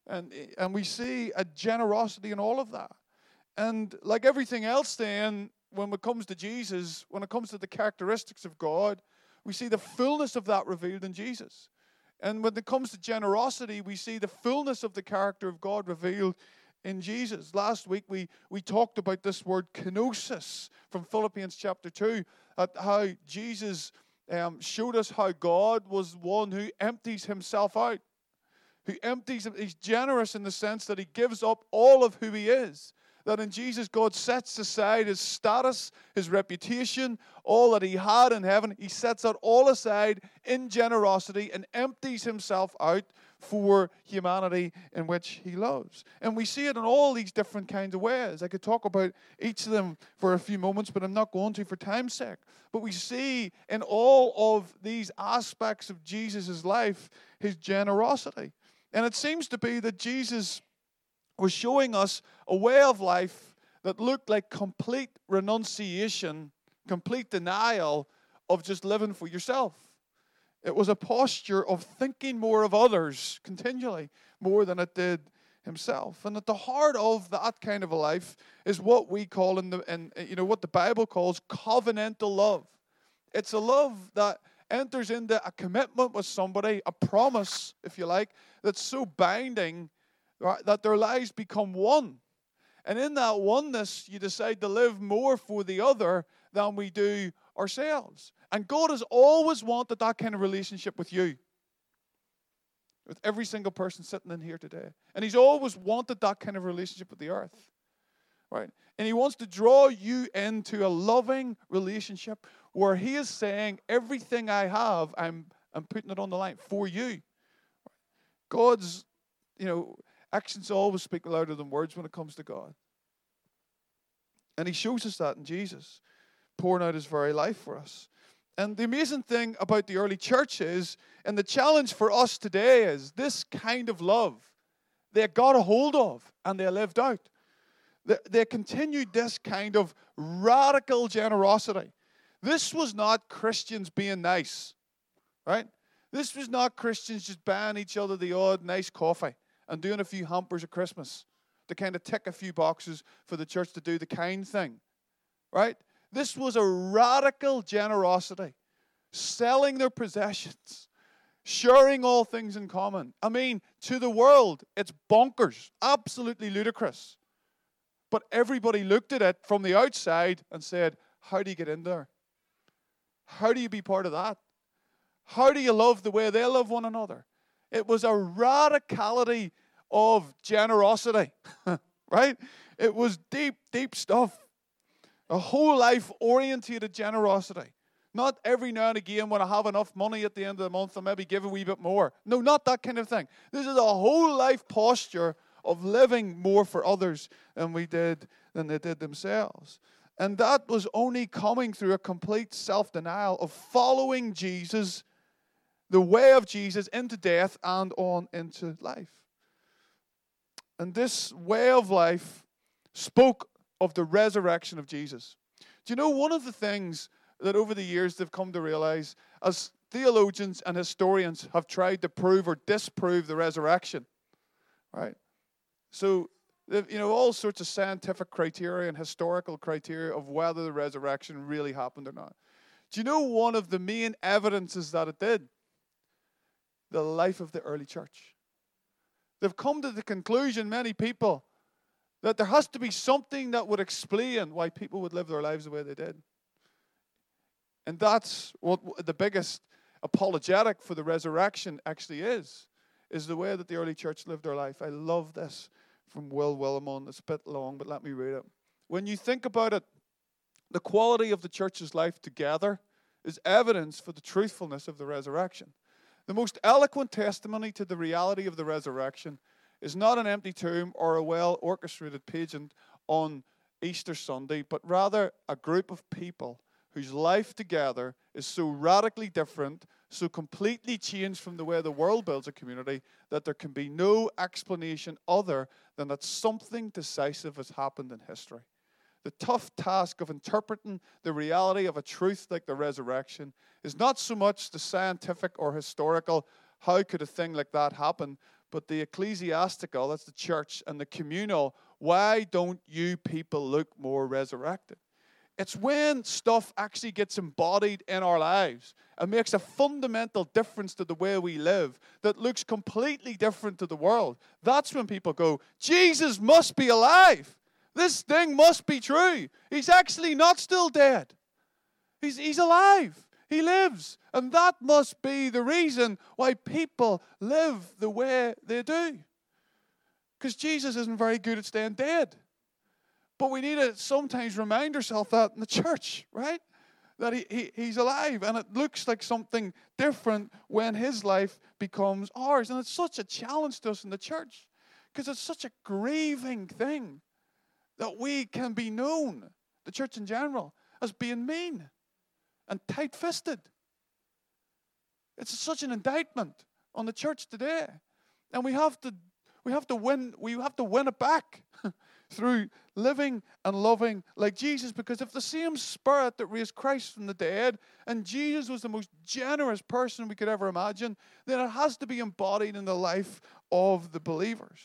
Speaker 1: And, and we see a generosity in all of that. And like everything else, then, when it comes to Jesus, when it comes to the characteristics of God, we see the fullness of that revealed in Jesus. And when it comes to generosity, we see the fullness of the character of God revealed in Jesus. Last week we, we talked about this word kenosis from Philippians chapter 2, at how Jesus um, showed us how God was one who empties himself out, who empties, he's generous in the sense that he gives up all of who he is that in Jesus, God sets aside his status, his reputation, all that he had in heaven. He sets that all aside in generosity and empties himself out for humanity in which he loves. And we see it in all these different kinds of ways. I could talk about each of them for a few moments, but I'm not going to for time's sake. But we see in all of these aspects of Jesus' life his generosity. And it seems to be that Jesus was showing us a way of life that looked like complete renunciation, complete denial of just living for yourself. It was a posture of thinking more of others continually, more than it did himself. And at the heart of that kind of a life is what we call in the in, you know what the Bible calls covenantal love. It's a love that enters into a commitment with somebody, a promise, if you like, that's so binding right, that their lives become one. And in that oneness, you decide to live more for the other than we do ourselves. And God has always wanted that kind of relationship with you, with every single person sitting in here today. And He's always wanted that kind of relationship with the earth, right? And He wants to draw you into a loving relationship where He is saying, Everything I have, I'm, I'm putting it on the line for you. God's, you know, Actions always speak louder than words when it comes to God. And he shows us that in Jesus, pouring out his very life for us. And the amazing thing about the early church is, and the challenge for us today is this kind of love they got a hold of and they lived out. They, they continued this kind of radical generosity. This was not Christians being nice, right? This was not Christians just buying each other the odd nice coffee and doing a few hampers at Christmas to kind of tick a few boxes for the church to do the kind thing. Right? This was a radical generosity, selling their possessions, sharing all things in common. I mean, to the world, it's bonkers, absolutely ludicrous. But everybody looked at it from the outside and said, How do you get in there? How do you be part of that? How do you love the way they love one another? It was a radicality of generosity, right? It was deep, deep stuff. A whole life orientated generosity. Not every now and again when I have enough money at the end of the month, I maybe give a wee bit more. No, not that kind of thing. This is a whole life posture of living more for others than we did than they did themselves. And that was only coming through a complete self denial of following Jesus the way of Jesus into death and on into life. And this way of life spoke of the resurrection of Jesus. Do you know one of the things that over the years they've come to realize as theologians and historians have tried to prove or disprove the resurrection. Right? So, you know, all sorts of scientific criteria and historical criteria of whether the resurrection really happened or not. Do you know one of the main evidences that it did? The life of the early church. They've come to the conclusion, many people, that there has to be something that would explain why people would live their lives the way they did. And that's what the biggest apologetic for the resurrection actually is, is the way that the early church lived their life. I love this from Will Willimon. It's a bit long, but let me read it. When you think about it, the quality of the church's life together is evidence for the truthfulness of the resurrection. The most eloquent testimony to the reality of the resurrection is not an empty tomb or a well orchestrated pageant on Easter Sunday, but rather a group of people whose life together is so radically different, so completely changed from the way the world builds a community, that there can be no explanation other than that something decisive has happened in history. The tough task of interpreting the reality of a truth like the resurrection is not so much the scientific or historical, how could a thing like that happen, but the ecclesiastical, that's the church, and the communal, why don't you people look more resurrected? It's when stuff actually gets embodied in our lives and makes a fundamental difference to the way we live that looks completely different to the world. That's when people go, Jesus must be alive. This thing must be true. He's actually not still dead, he's, he's alive. He lives. And that must be the reason why people live the way they do. Because Jesus isn't very good at staying dead. But we need to sometimes remind ourselves that in the church, right? That he, he, he's alive and it looks like something different when his life becomes ours. And it's such a challenge to us in the church because it's such a grieving thing that we can be known, the church in general, as being mean and tight fisted. It's such an indictment on the church today. And we have to we have to win we have to win it back through living and loving like Jesus because if the same spirit that raised Christ from the dead and Jesus was the most generous person we could ever imagine, then it has to be embodied in the life of the believers.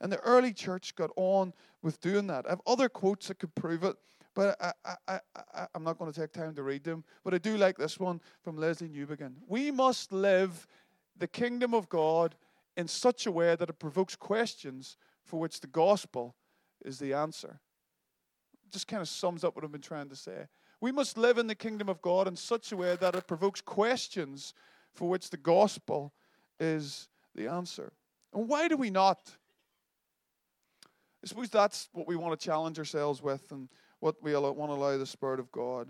Speaker 1: And the early church got on with doing that. I have other quotes that could prove it. But I, I, I, I'm not going to take time to read them. But I do like this one from Lesslie Newbigin. We must live the kingdom of God in such a way that it provokes questions for which the gospel is the answer. Just kind of sums up what I've been trying to say. We must live in the kingdom of God in such a way that it provokes questions for which the gospel is the answer. And why do we not? I suppose that's what we want to challenge ourselves with. And what we want to allow the Spirit of God,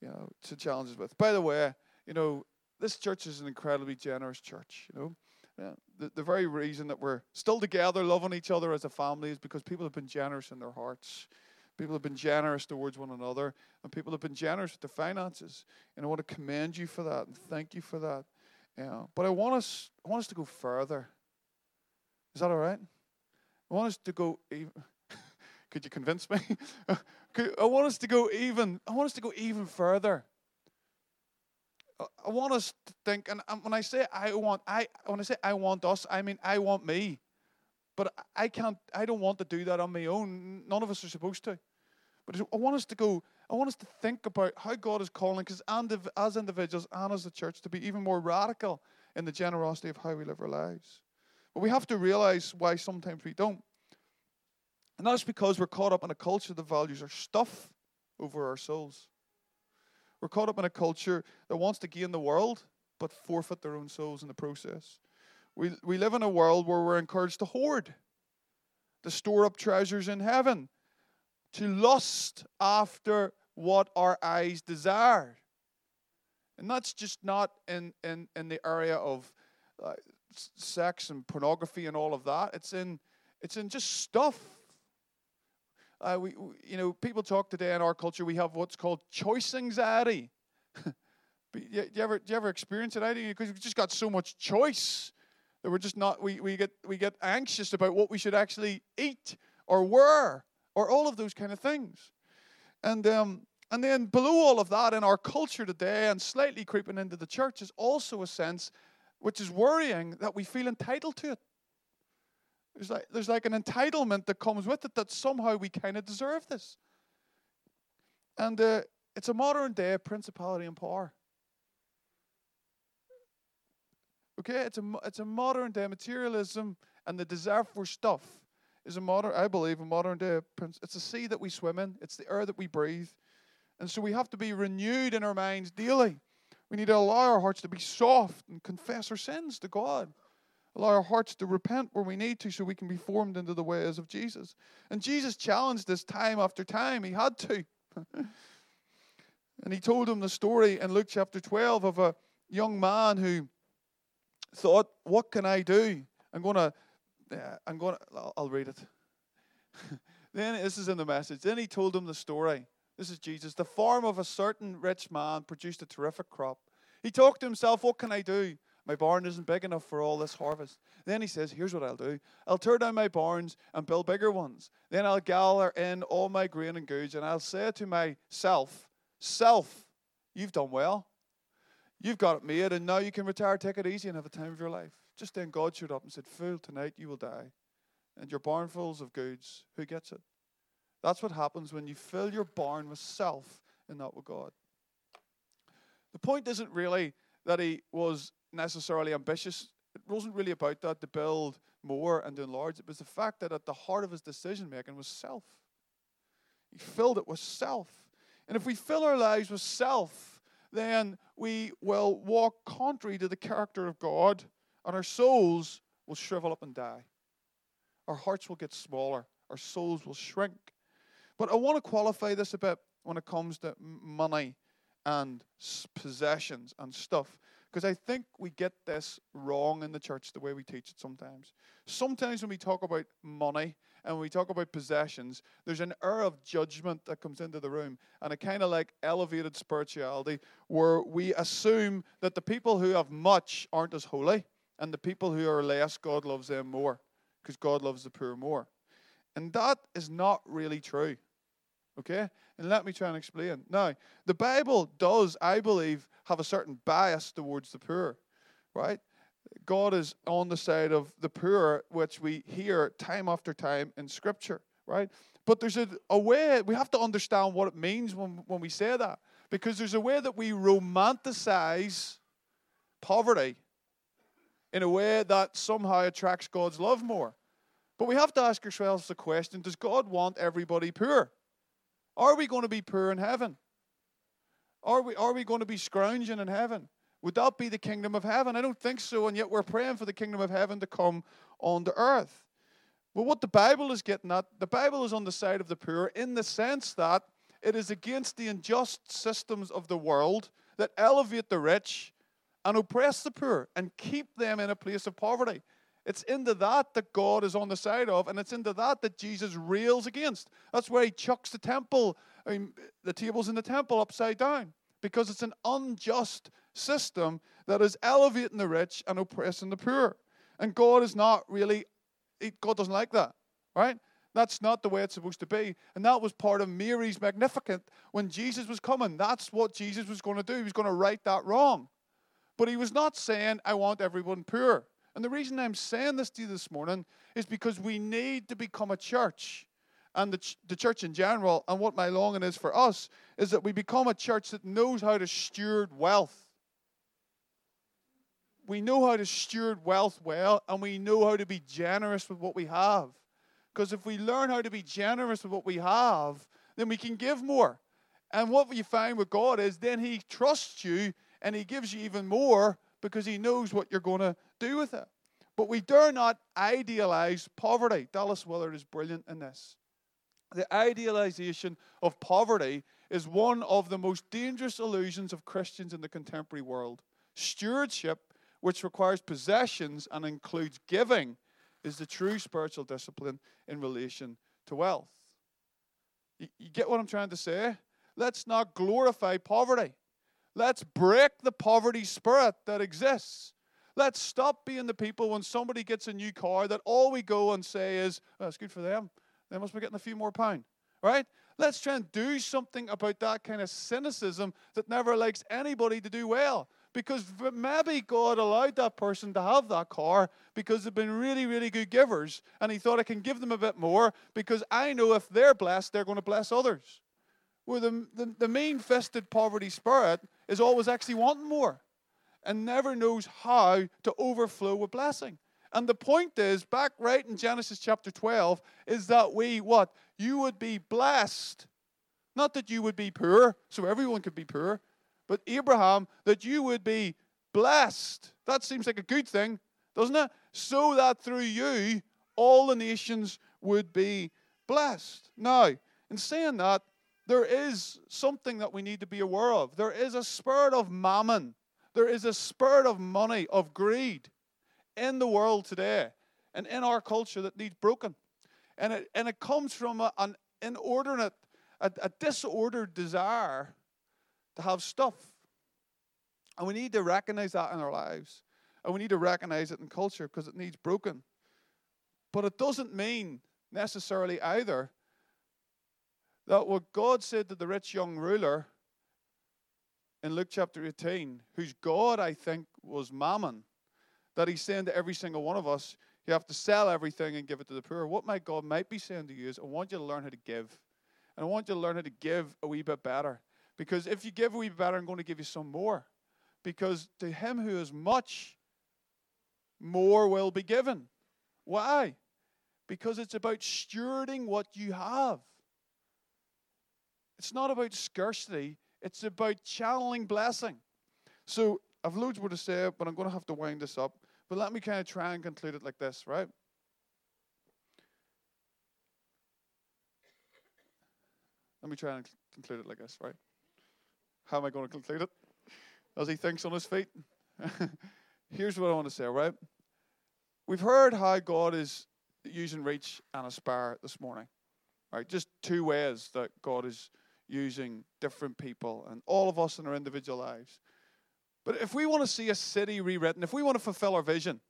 Speaker 1: you know, to challenge us with. By the way, you know, this church is an incredibly generous church. You know, yeah, the, the very reason that we're still together, loving each other as a family, is because people have been generous in their hearts. People have been generous towards one another, and people have been generous with their finances. And I want to commend you for that and thank you for that. Yeah, but I want us, I want us to go further. Is that all right? I want us to go even. Could you convince me? I want us to go even. I want us to go even further. I want us to think, and when I say I want, I when I say I want us, I mean I want me. But I can't. I don't want to do that on my own. None of us are supposed to. But I want us to go. I want us to think about how God is calling us, and as individuals and as a church, to be even more radical in the generosity of how we live our lives. But we have to realize why sometimes we don't. And that's because we're caught up in a culture that values our stuff over our souls. We're caught up in a culture that wants to gain the world, but forfeit their own souls in the process. We, we live in a world where we're encouraged to hoard, to store up treasures in heaven, to lust after what our eyes desire. And that's just not in, in, in the area of uh, sex and pornography and all of that. It's in, it's in just stuff uh, we, you know, people talk today in our culture, we have what's called choice anxiety. you, you, ever, do you ever experience it, Eddie? Because we've just got so much choice that we're just not, we, we, get, we get anxious about what we should actually eat or wear or all of those kind of things. And um, And then below all of that, in our culture today and slightly creeping into the church, is also a sense which is worrying that we feel entitled to it. There's like, there's like an entitlement that comes with it that somehow we kind of deserve this. And uh, it's a modern day principality and power. Okay, it's a, it's a modern day materialism and the desire for stuff is a modern, I believe, a modern day. It's a sea that we swim in, it's the air that we breathe. And so we have to be renewed in our minds daily. We need to allow our hearts to be soft and confess our sins to God. Allow our hearts to repent where we need to so we can be formed into the ways of Jesus. And Jesus challenged this time after time. He had to. and he told him the story in Luke chapter 12 of a young man who thought, What can I do? I'm going to, I'm going to, I'll read it. then this is in the message. Then he told him the story. This is Jesus. The farm of a certain rich man produced a terrific crop. He talked to himself, What can I do? My barn isn't big enough for all this harvest. Then he says, Here's what I'll do I'll tear down my barns and build bigger ones. Then I'll gather in all my grain and goods, and I'll say to myself, Self, you've done well. You've got it made, and now you can retire, take it easy, and have a time of your life. Just then God showed up and said, Fool, tonight you will die. And your barn fulls of goods. Who gets it? That's what happens when you fill your barn with self and not with God. The point isn't really that he was necessarily ambitious. It wasn't really about that to build more and to enlarge. It was the fact that at the heart of his decision making was self. He filled it with self. And if we fill our lives with self, then we will walk contrary to the character of God, and our souls will shrivel up and die. Our hearts will get smaller, our souls will shrink. But I want to qualify this a bit when it comes to money and possessions and stuff. Because I think we get this wrong in the church, the way we teach it sometimes. Sometimes when we talk about money, and when we talk about possessions, there's an air of judgment that comes into the room and a kind of like elevated spirituality where we assume that the people who have much aren't as holy and the people who are less, God loves them more because God loves the poor more. And that is not really true. Okay? And let me try and explain. Now, the Bible does, I believe, have a certain bias towards the poor, right? God is on the side of the poor, which we hear time after time in Scripture, right? But there's a, a way, we have to understand what it means when, when we say that. Because there's a way that we romanticize poverty in a way that somehow attracts God's love more. But we have to ask ourselves the question Does God want everybody poor? Are we going to be poor in heaven? Are we, are we going to be scrounging in heaven? Would that be the kingdom of heaven? I don't think so, and yet we're praying for the kingdom of heaven to come on the earth. Well, what the Bible is getting at, the Bible is on the side of the poor in the sense that it is against the unjust systems of the world that elevate the rich and oppress the poor and keep them in a place of poverty. It's into that that God is on the side of, and it's into that that Jesus rails against. That's where he chucks the temple, I mean, the tables in the temple upside down, because it's an unjust system that is elevating the rich and oppressing the poor. And God is not really, God doesn't like that, right? That's not the way it's supposed to be. And that was part of Mary's Magnificat when Jesus was coming. That's what Jesus was going to do. He was going to right that wrong. But he was not saying, I want everyone poor. And the reason I'm saying this to you this morning is because we need to become a church and the, ch- the church in general, and what my longing is for us, is that we become a church that knows how to steward wealth we know how to steward wealth well and we know how to be generous with what we have. Because if we learn how to be generous with what we have, then we can give more. And what you find with God is then He trusts you and He gives you even more because He knows what you're going to do with it. But we dare not idealize poverty. Dallas Willard is brilliant in this. The idealization of poverty is one of the most dangerous illusions of Christians in the contemporary world. Stewardship which requires possessions and includes giving, is the true spiritual discipline in relation to wealth. You, you get what I'm trying to say? Let's not glorify poverty. Let's break the poverty spirit that exists. Let's stop being the people when somebody gets a new car that all we go and say is, oh, good for them. They must be getting a few more pound. Right? Let's try and do something about that kind of cynicism that never likes anybody to do well. Because maybe God allowed that person to have that car because they've been really, really good givers. And He thought, I can give them a bit more because I know if they're blessed, they're going to bless others. Where the, the, the mean fisted poverty spirit is always actually wanting more and never knows how to overflow with blessing. And the point is, back right in Genesis chapter 12, is that we, what? You would be blessed. Not that you would be poor, so everyone could be poor, but Abraham, that you would be blessed. That seems like a good thing, doesn't it? So that through you, all the nations would be blessed. Now, in saying that, there is something that we need to be aware of. There is a spirit of mammon, there is a spirit of money, of greed in the world today and in our culture that needs broken. And it, and it comes from a, an inordinate, a, a disordered desire to have stuff. And we need to recognize that in our lives. And we need to recognize it in culture because it needs broken. But it doesn't mean necessarily either that what God said to the rich young ruler in Luke chapter 18, whose God, I think, was mammon, that he's saying to every single one of us, you have to sell everything and give it to the poor. What my God might be saying to you is, I want you to learn how to give. And I want you to learn how to give a wee bit better. Because if you give a wee bit better, I'm going to give you some more. Because to him who is much, more will be given. Why? Because it's about stewarding what you have. It's not about scarcity, it's about channeling blessing. So I've loads more to say, but I'm going to have to wind this up. But let me kind of try and conclude it like this, right? Let me try and conclude it like this, right? How am I going to conclude it? As he thinks on his feet. Here's what I want to say, right? We've heard how God is using reach and aspire this morning, right? Just two ways that God is using different people and all of us in our individual lives. But if we want to see a city rewritten, if we want to fulfill our vision,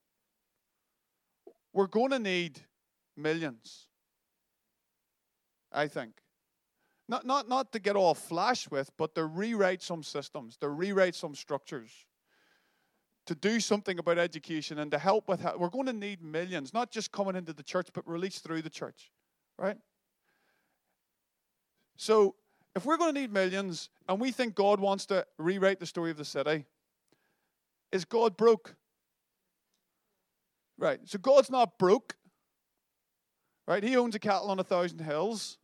Speaker 1: we're going to need millions. I think. Not, not, not to get all flash with, but to rewrite some systems, to rewrite some structures, to do something about education and to help with that. We're going to need millions, not just coming into the church, but released through the church, right? So, if we're going to need millions and we think God wants to rewrite the story of the city, is God broke? Right. So God's not broke. Right? He owns a cattle on a thousand hills.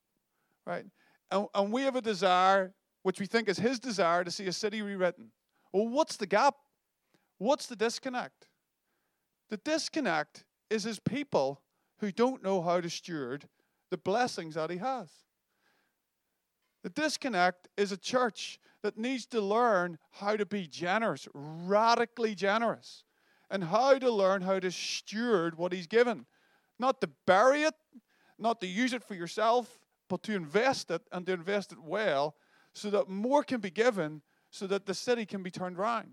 Speaker 1: Right? And, and we have a desire, which we think is his desire, to see a city rewritten. Well, what's the gap? What's the disconnect? The disconnect is his people who don't know how to steward the blessings that he has. The disconnect is a church that needs to learn how to be generous, radically generous, and how to learn how to steward what He's given. Not to bury it, not to use it for yourself, but to invest it and to invest it well so that more can be given so that the city can be turned around.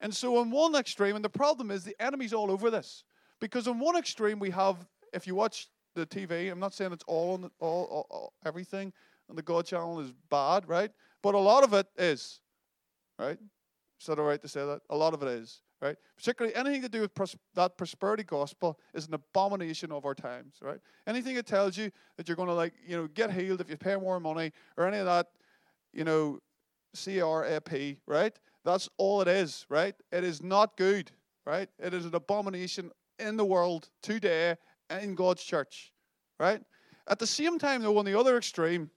Speaker 1: And so, on one extreme, and the problem is the enemy's all over this. Because on one extreme, we have, if you watch the TV, I'm not saying it's all on all, all, all everything on the God channel is bad, right? But a lot of it is, right? Is that all right to say that? A lot of it is, right? Particularly anything to do with pros- that prosperity gospel is an abomination of our times, right? Anything that tells you that you're going to like, you know, get healed if you pay more money or any of that, you know, CRAP, right? That's all it is, right? It is not good, right? It is an abomination in the world today in God's church, right? At the same time, though, on the other extreme,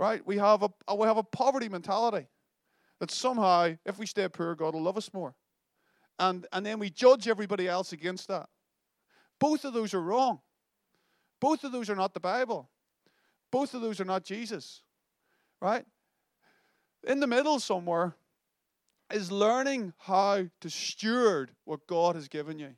Speaker 1: right? We have a uh, we have a poverty mentality that somehow if we stay poor, God will love us more, and and then we judge everybody else against that. Both of those are wrong. Both of those are not the Bible. Both of those are not Jesus, right? In the middle somewhere is learning how to steward what God has given you.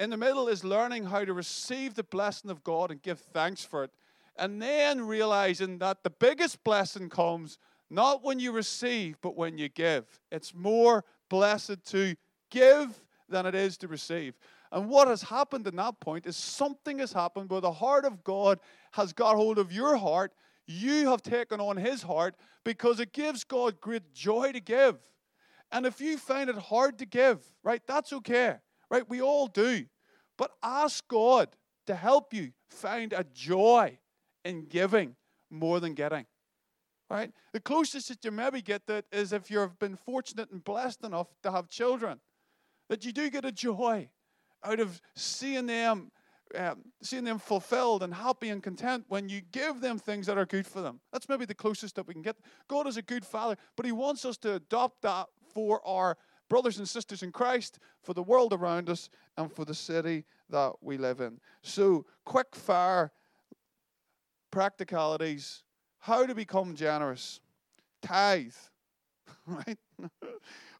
Speaker 1: In the middle is learning how to receive the blessing of God and give thanks for it and then realizing that the biggest blessing comes not when you receive, but when you give. It's more blessed to give than it is to receive. And what has happened in that point is something has happened where the heart of God has got hold of your heart. you have taken on his heart because it gives God great joy to give. And if you find it hard to give, right, that's okay, right? We all do. But ask God to help you find a joy in giving more than getting. Right? The closest that you maybe get that is if you've been fortunate and blessed enough to have children, that you do get a joy out of seeing them um, seeing them fulfilled and happy and content when you give them things that are good for them. That's maybe the closest that we can get. God is a good father, but He wants us to adopt that for our brothers and sisters in Christ, for the world around us, and for the city that we live in. So, quick fire practicalities how to become generous. Tithe, right?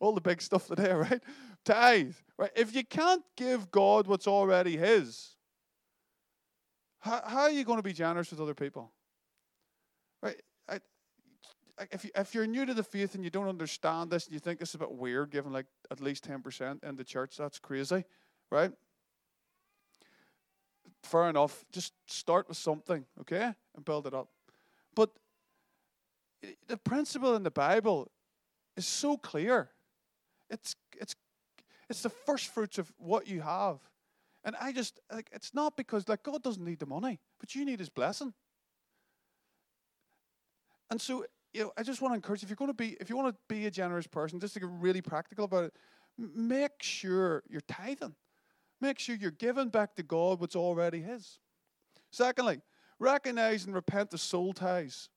Speaker 1: All the big stuff today, right? Tithe, right? If you can't give God what's already His, how, how are you going to be generous with other people? Right? I, if, you, if you're new to the faith and you don't understand this and you think this is a bit weird, giving like at least 10% in the church, that's crazy, right? Fair enough. Just start with something, okay? And build it up. But the principle in the Bible is so clear. It's, it's, it's the first fruits of what you have. And I just like it's not because like God doesn't need the money, but you need his blessing. And so, you know, I just want to encourage if you're going to be if you want to be a generous person, just to get really practical about it, make sure you're tithing. Make sure you're giving back to God what's already his. Secondly, recognize and repent the soul ties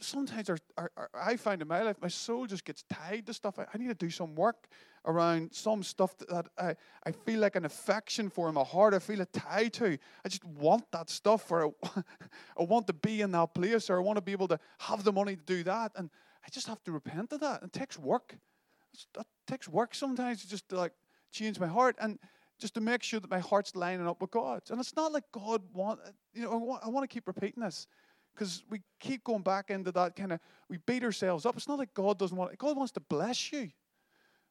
Speaker 1: sometimes our, our, our, I find in my life, my soul just gets tied to stuff. I, I need to do some work around some stuff that, that, I, I feel like an affection for in my heart. I feel a tie to. I just want that stuff, or I, I want to be in that place, or I want to be able to have the money to do that. And I just have to repent of that. It takes work. It takes work sometimes just to like change my heart and just to make sure that my heart's lining up with God's. And it's not like God want, you know, I want, I want to keep repeating this because we keep going back into that kind of we beat ourselves up. It's not like God doesn't want it. God wants to bless you.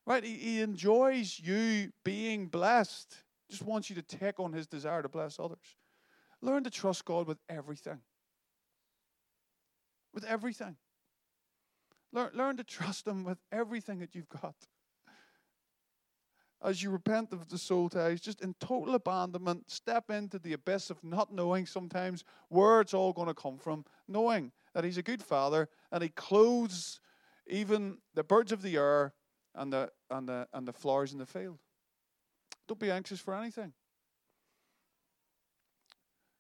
Speaker 1: Right? He, he enjoys you being blessed. Just wants you to take on his desire to bless others. Learn to trust God with everything. With everything. Learn, learn to trust him with everything that you've got as you repent of the soul ties, just in total abandonment, step into the abyss of not knowing sometimes where it's all going to come from, knowing that He's a good Father and He clothes even the birds of the air and the, and the, and the flowers in the field. Don't be anxious for anything.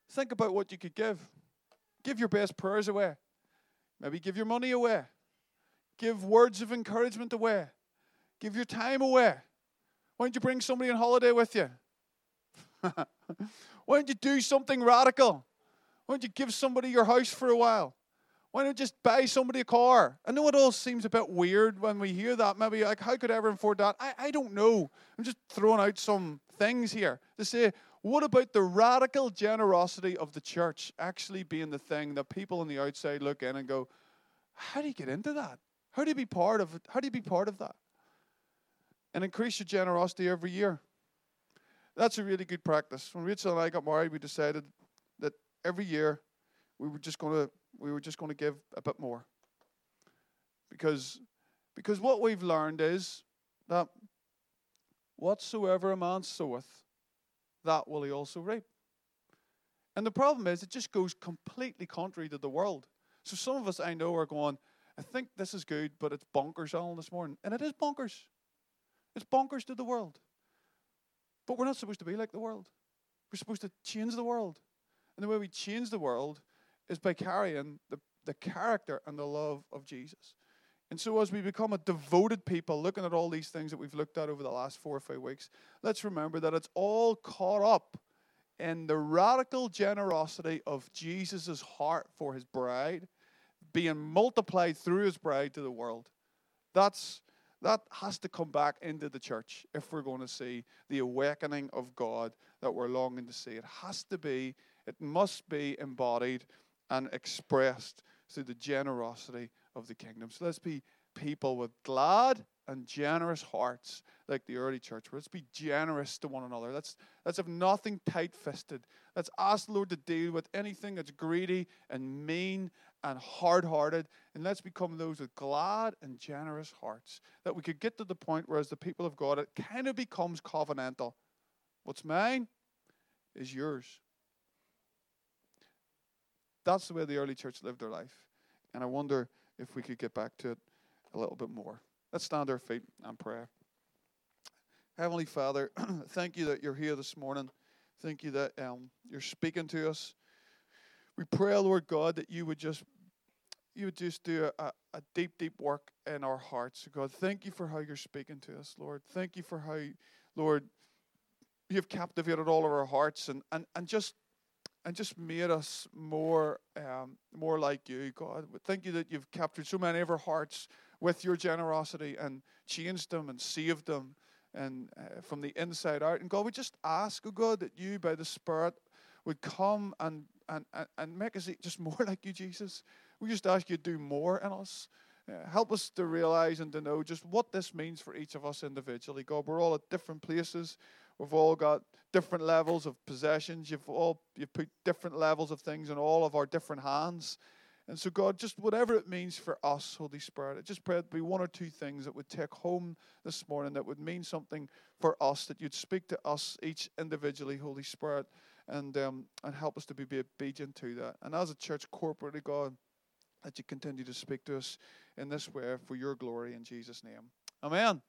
Speaker 1: Think about what you could give. Give your best prayers away. Maybe give your money away. Give words of encouragement away. Give your time away. Why don't you bring somebody on holiday with you? Why don't you do something radical? Why don't you give somebody your house for a while? Why don't you just buy somebody a car? I know it all seems a bit weird when we hear that. Maybe like, how could I ever afford that? I, I don't know. I'm just throwing out some things here to say, what about the radical generosity of the church actually being the thing that people on the outside look in and go, how do you get into that? How do you be part of? How do you be part of that? And increase your generosity every year. That's a really good practice. When Rachel and I got married, we decided that every year we were just going to we were just going to give a bit more. Because because what we've learned is that whatsoever a man soweth, that will he also reap. And the problem is, it just goes completely contrary to the world. So some of us I know are going, I think this is good, but it's bonkers all this morning. And it is bonkers. It's bonkers to the world. But we're not supposed to be like the world. We're supposed to change the world. And the way we change the world is by carrying the, the character and the love of Jesus. And so, as we become a devoted people, looking at all these things that we've looked at over the last four or five weeks, let's remember that it's all caught up in the radical generosity of Jesus' heart for his bride being multiplied through his bride to the world. That's that has to come back into the church if we're going to see the awakening of God that we're longing to see. It has to be, it must be embodied and expressed through the generosity of the kingdom. So let's be people with glad and generous hearts like the early church. Let's be generous to one another. Let's, let's have nothing tight fisted. Let's ask the Lord to deal with anything that's greedy and mean and hard hearted. And let's become those with glad and generous hearts. That we could get to the point where, as the people of God, it kind of becomes covenantal. What's mine is yours. That's the way the early church lived their life. And I wonder if we could get back to it a little bit more. Let's stand our feet and pray. Heavenly Father, thank you that you're here this morning. Thank you that um, you're speaking to us. We pray, Lord God, that you would just you would just do a, a deep, deep work in our hearts. God, thank you for how you're speaking to us, Lord. Thank you for how, Lord, you've captivated all of our hearts and, and, and just and just made us more um, more like you, God. Thank you that you've captured so many of our hearts with your generosity and changed them and saved them and uh, from the inside out. And God, we just ask, oh God, that you by the Spirit would come and, and, and make us just more like you, Jesus. We just ask you to do more in us. Uh, help us to realize and to know just what this means for each of us individually. God, we're all at different places. We've all got different levels of possessions. You've all you've put different levels of things in all of our different hands. And so, God, just whatever it means for us, Holy Spirit, I just pray it be one or two things that would take home this morning that would mean something for us, that you'd speak to us each individually, Holy Spirit, and um, and help us to be obedient to that. And as a church corporately, God, that you continue to speak to us in this way for your glory in Jesus' name. Amen.